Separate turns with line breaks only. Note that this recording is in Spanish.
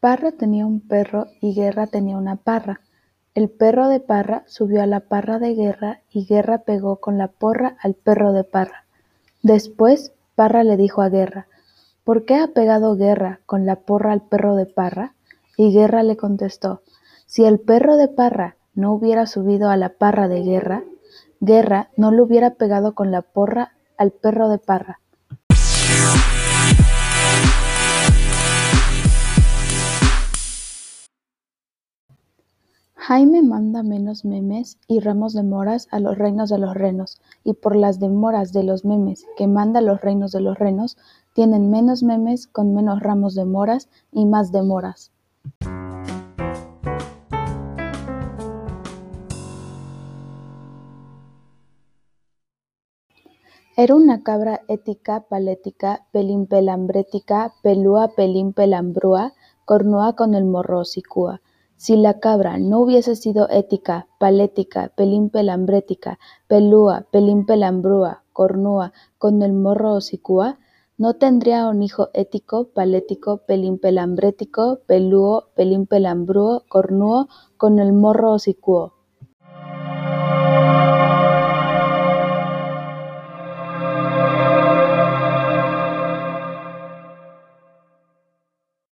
Parra tenía un perro y Guerra tenía una parra. El perro de Parra subió a la parra de Guerra y Guerra pegó con la porra al perro de Parra. Después Parra le dijo a Guerra, ¿por qué ha pegado Guerra con la porra al perro de Parra? Y Guerra le contestó, si el perro de Parra no hubiera subido a la parra de Guerra, Guerra no le hubiera pegado con la porra al perro de Parra. Jaime manda menos memes y ramos de moras a los reinos de los renos, y por las demoras de los memes que manda los reinos de los renos, tienen menos memes con menos ramos de moras y más demoras. Era una cabra ética, palética, pelimplambrética, pelúa, pelimpelambrúa, cornúa con el morro hocicúa. Si la cabra no hubiese sido ética, palética, pelimpelambrética, pelúa, pelimpelambrúa, cornúa con el morro hocicúa, no tendría un hijo ético, palético, pelimpelambrético, pelúo, pelimpelambrúo, cornúo con el morro hocicuo.